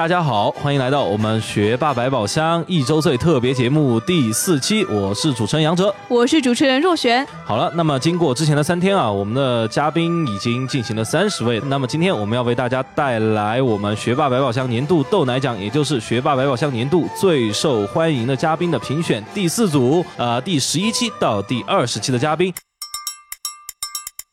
大家好，欢迎来到我们学霸百宝箱一周岁特别节目第四期，我是主持人杨哲，我是主持人若璇。好了，那么经过之前的三天啊，我们的嘉宾已经进行了三十位，那么今天我们要为大家带来我们学霸百宝箱年度豆奶奖，也就是学霸百宝箱年度最受欢迎的嘉宾的评选第四组，呃，第十一期到第二十期的嘉宾。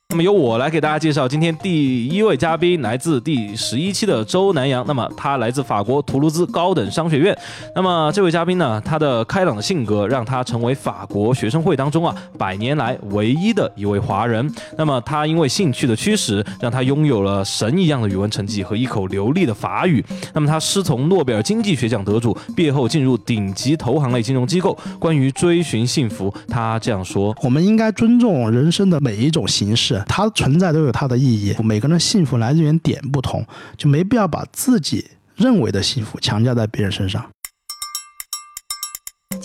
那么由我来给大家介绍今天第一位嘉宾，来自第十一期的周南阳。那么他来自法国图卢兹高等商学院。那么这位嘉宾呢，他的开朗的性格让他成为法国学生会当中啊百年来唯一的一位华人。那么他因为兴趣的驱使，让他拥有了神一样的语文成绩和一口流利的法语。那么他师从诺贝尔经济学奖得主，毕业后进入顶级投行类金融机构。关于追寻幸福，他这样说：我们应该尊重人生的每一种形式。它存在都有它的意义，每个人幸福来源点不同，就没必要把自己认为的幸福强加在别人身上。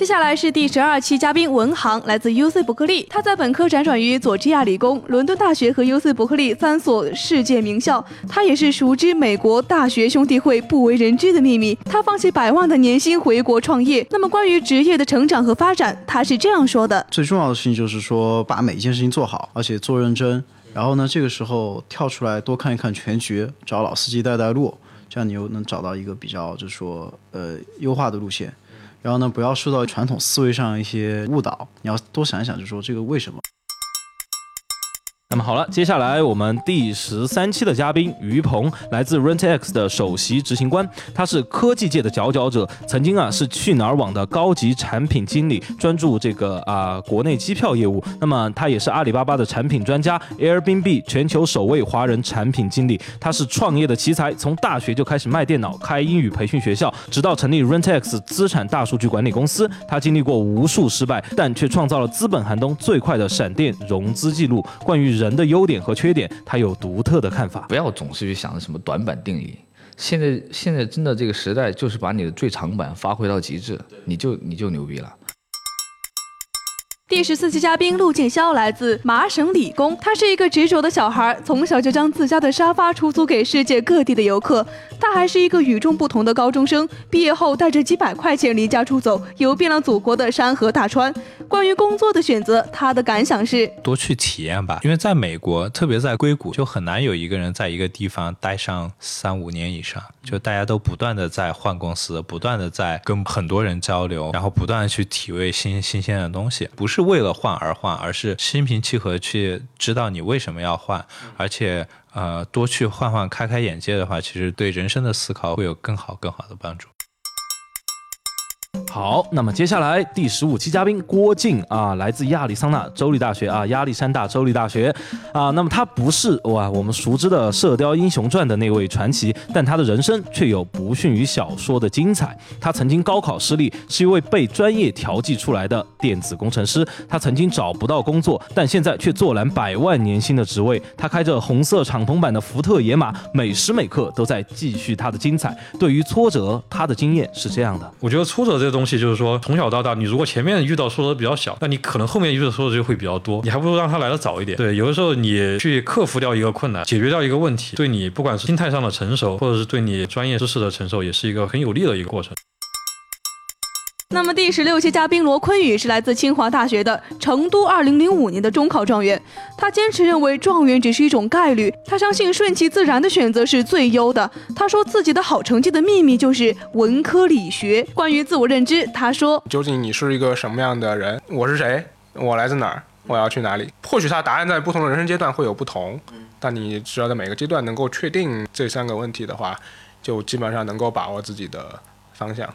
接下来是第十二期嘉宾文航，来自 U C 伯克利。他在本科辗转于佐治亚理工、伦敦大学和 U C 伯克利三所世界名校。他也是熟知美国大学兄弟会不为人知的秘密。他放弃百万的年薪回国创业。那么关于职业的成长和发展，他是这样说的：最重要的事情就是说，把每一件事情做好，而且做认真。然后呢，这个时候跳出来多看一看全局，找老司机带带路，这样你又能找到一个比较就是说呃优化的路线。然后呢，不要受到传统思维上一些误导，你要多想一想，就说这个为什么。那么好了，接下来我们第十三期的嘉宾于鹏，来自 RentX 的首席执行官，他是科技界的佼佼者，曾经啊是去哪儿网的高级产品经理，专注这个啊国内机票业务。那么他也是阿里巴巴的产品专家，Airbnb 全球首位华人产品经理。他是创业的奇才，从大学就开始卖电脑、开英语培训学校，直到成立 RentX 资产大数据管理公司。他经历过无数失败，但却创造了资本寒冬最快的闪电融资记录。关于人的优点和缺点，他有独特的看法。不要总是去想着什么短板定理，现在现在真的这个时代就是把你的最长板发挥到极致，你就你就牛逼了。第十四期嘉宾陆建霄来自麻省理工，他是一个执着的小孩，从小就将自家的沙发出租给世界各地的游客。他还是一个与众不同的高中生，毕业后带着几百块钱离家出走，游遍了祖国的山河大川。关于工作的选择，他的感想是：多去体验吧，因为在美国，特别在硅谷，就很难有一个人在一个地方待上三五年以上，就大家都不断的在换公司，不断的在跟很多人交流，然后不断的去体味新新鲜的东西，不是。为了换而换，而是心平气和去知道你为什么要换，而且呃多去换换开开眼界的话，其实对人生的思考会有更好更好的帮助。好，那么接下来第十五期嘉宾郭靖啊，来自亚利桑那州立大学啊，亚历山大州立大学啊。那么他不是哇我们熟知的《射雕英雄传》的那位传奇，但他的人生却有不逊于小说的精彩。他曾经高考失利，是一位被专业调剂出来的电子工程师。他曾经找不到工作，但现在却坐揽百万年薪的职位。他开着红色敞篷版的福特野马，每时每刻都在继续他的精彩。对于挫折，他的经验是这样的：我觉得挫折这种东西就是说。从小到大，你如果前面遇到挫折比较小，那你可能后面遇到挫折就会比较多。你还不如让他来的早一点。对，有的时候你去克服掉一个困难，解决掉一个问题，对你不管是心态上的成熟，或者是对你专业知识的成熟，也是一个很有利的一个过程。那么第十六期嘉宾罗坤宇是来自清华大学的成都二零零五年的中考状元，他坚持认为状元只是一种概率，他相信顺其自然的选择是最优的。他说自己的好成绩的秘密就是文科理学。关于自我认知，他说：究竟你是一个什么样的人？我是谁？我来自哪儿？我要去哪里？或许他答案在不同的人生阶段会有不同，但你只要在每个阶段能够确定这三个问题的话，就基本上能够把握自己的方向。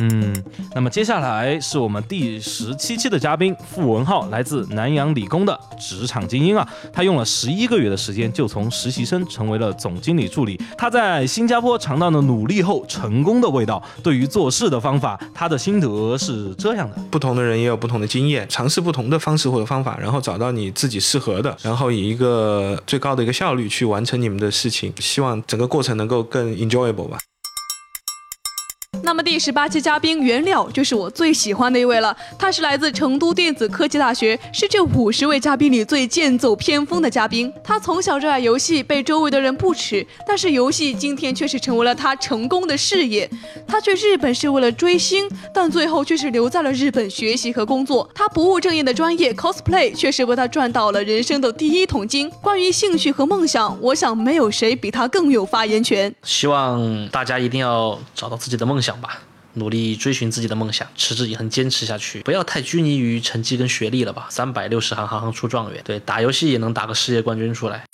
嗯，那么接下来是我们第十七期的嘉宾傅文浩，来自南洋理工的职场精英啊。他用了十一个月的时间，就从实习生成为了总经理助理。他在新加坡尝到了努力后成功的味道。对于做事的方法，他的心得是这样的：不同的人也有不同的经验，尝试不同的方式或者方法，然后找到你自己适合的，然后以一个最高的一个效率去完成你们的事情。希望整个过程能够更 enjoyable 吧。那么第十八期嘉宾袁了就是我最喜欢的一位了，他是来自成都电子科技大学，是这五十位嘉宾里最剑走偏锋的嘉宾。他从小热爱游戏，被周围的人不耻，但是游戏今天却是成为了他成功的事业。他去日本是为了追星，但最后却是留在了日本学习和工作。他不务正业的专业 cosplay 却是为他赚到了人生的第一桶金。关于兴趣和梦想，我想没有谁比他更有发言权。希望大家一定要找到自己的梦想吧，努力追寻自己的梦想，持之以恒坚持下去，不要太拘泥于成绩跟学历了吧。三百六十行，行行出状元。对，打游戏也能打个世界冠军出来。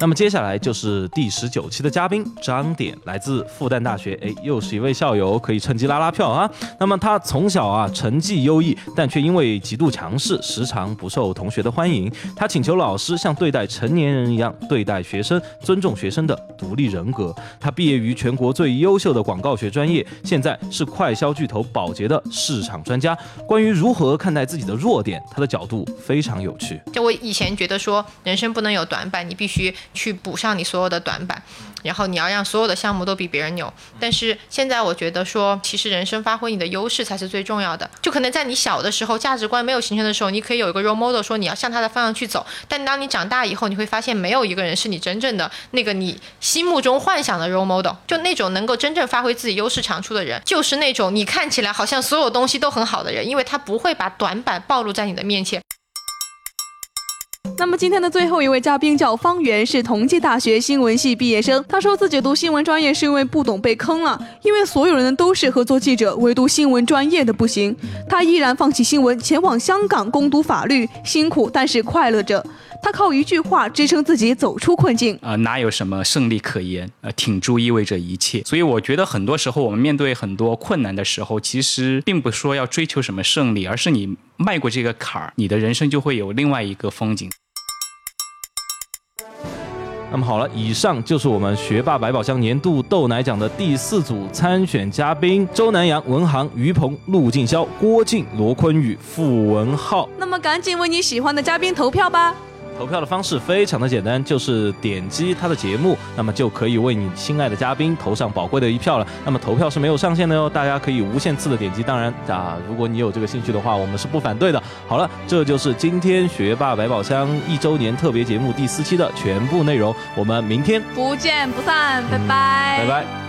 那么接下来就是第十九期的嘉宾张典，来自复旦大学，哎，又是一位校友，可以趁机拉拉票啊。那么他从小啊成绩优异，但却因为极度强势，时常不受同学的欢迎。他请求老师像对待成年人一样对待学生，尊重学生的独立人格。他毕业于全国最优秀的广告学专业，现在是快消巨头宝洁的市场专家。关于如何看待自己的弱点，他的角度非常有趣。就我以前觉得说，人生不能有短板，你必须。去补上你所有的短板，然后你要让所有的项目都比别人牛。但是现在我觉得说，其实人生发挥你的优势才是最重要的。就可能在你小的时候，价值观没有形成的时候，你可以有一个 role model，说你要向他的方向去走。但当你长大以后，你会发现没有一个人是你真正的那个你心目中幻想的 role model。就那种能够真正发挥自己优势长处的人，就是那种你看起来好像所有东西都很好的人，因为他不会把短板暴露在你的面前。那么今天的最后一位嘉宾叫方圆，是同济大学新闻系毕业生。他说自己读新闻专业是因为不懂被坑了，因为所有人都适合做记者，唯独新闻专业的不行。他毅然放弃新闻，前往香港攻读法律，辛苦但是快乐着。他靠一句话支撑自己走出困境。啊，哪有什么胜利可言？呃，挺住意味着一切。所以我觉得很多时候我们面对很多困难的时候，其实并不说要追求什么胜利，而是你迈过这个坎儿，你的人生就会有另外一个风景。那么好了，以上就是我们学霸百宝箱年度豆奶奖的第四组参选嘉宾：周南阳、文航、于鹏、陆静潇、郭靖、罗坤宇、付文浩。那么赶紧为你喜欢的嘉宾投票吧！投票的方式非常的简单，就是点击他的节目，那么就可以为你心爱的嘉宾投上宝贵的一票了。那么投票是没有上限的哟，大家可以无限次的点击。当然啊，如果你有这个兴趣的话，我们是不反对的。好了，这就是今天学霸百宝箱一周年特别节目第四期的全部内容。我们明天不见不散，拜拜，拜拜。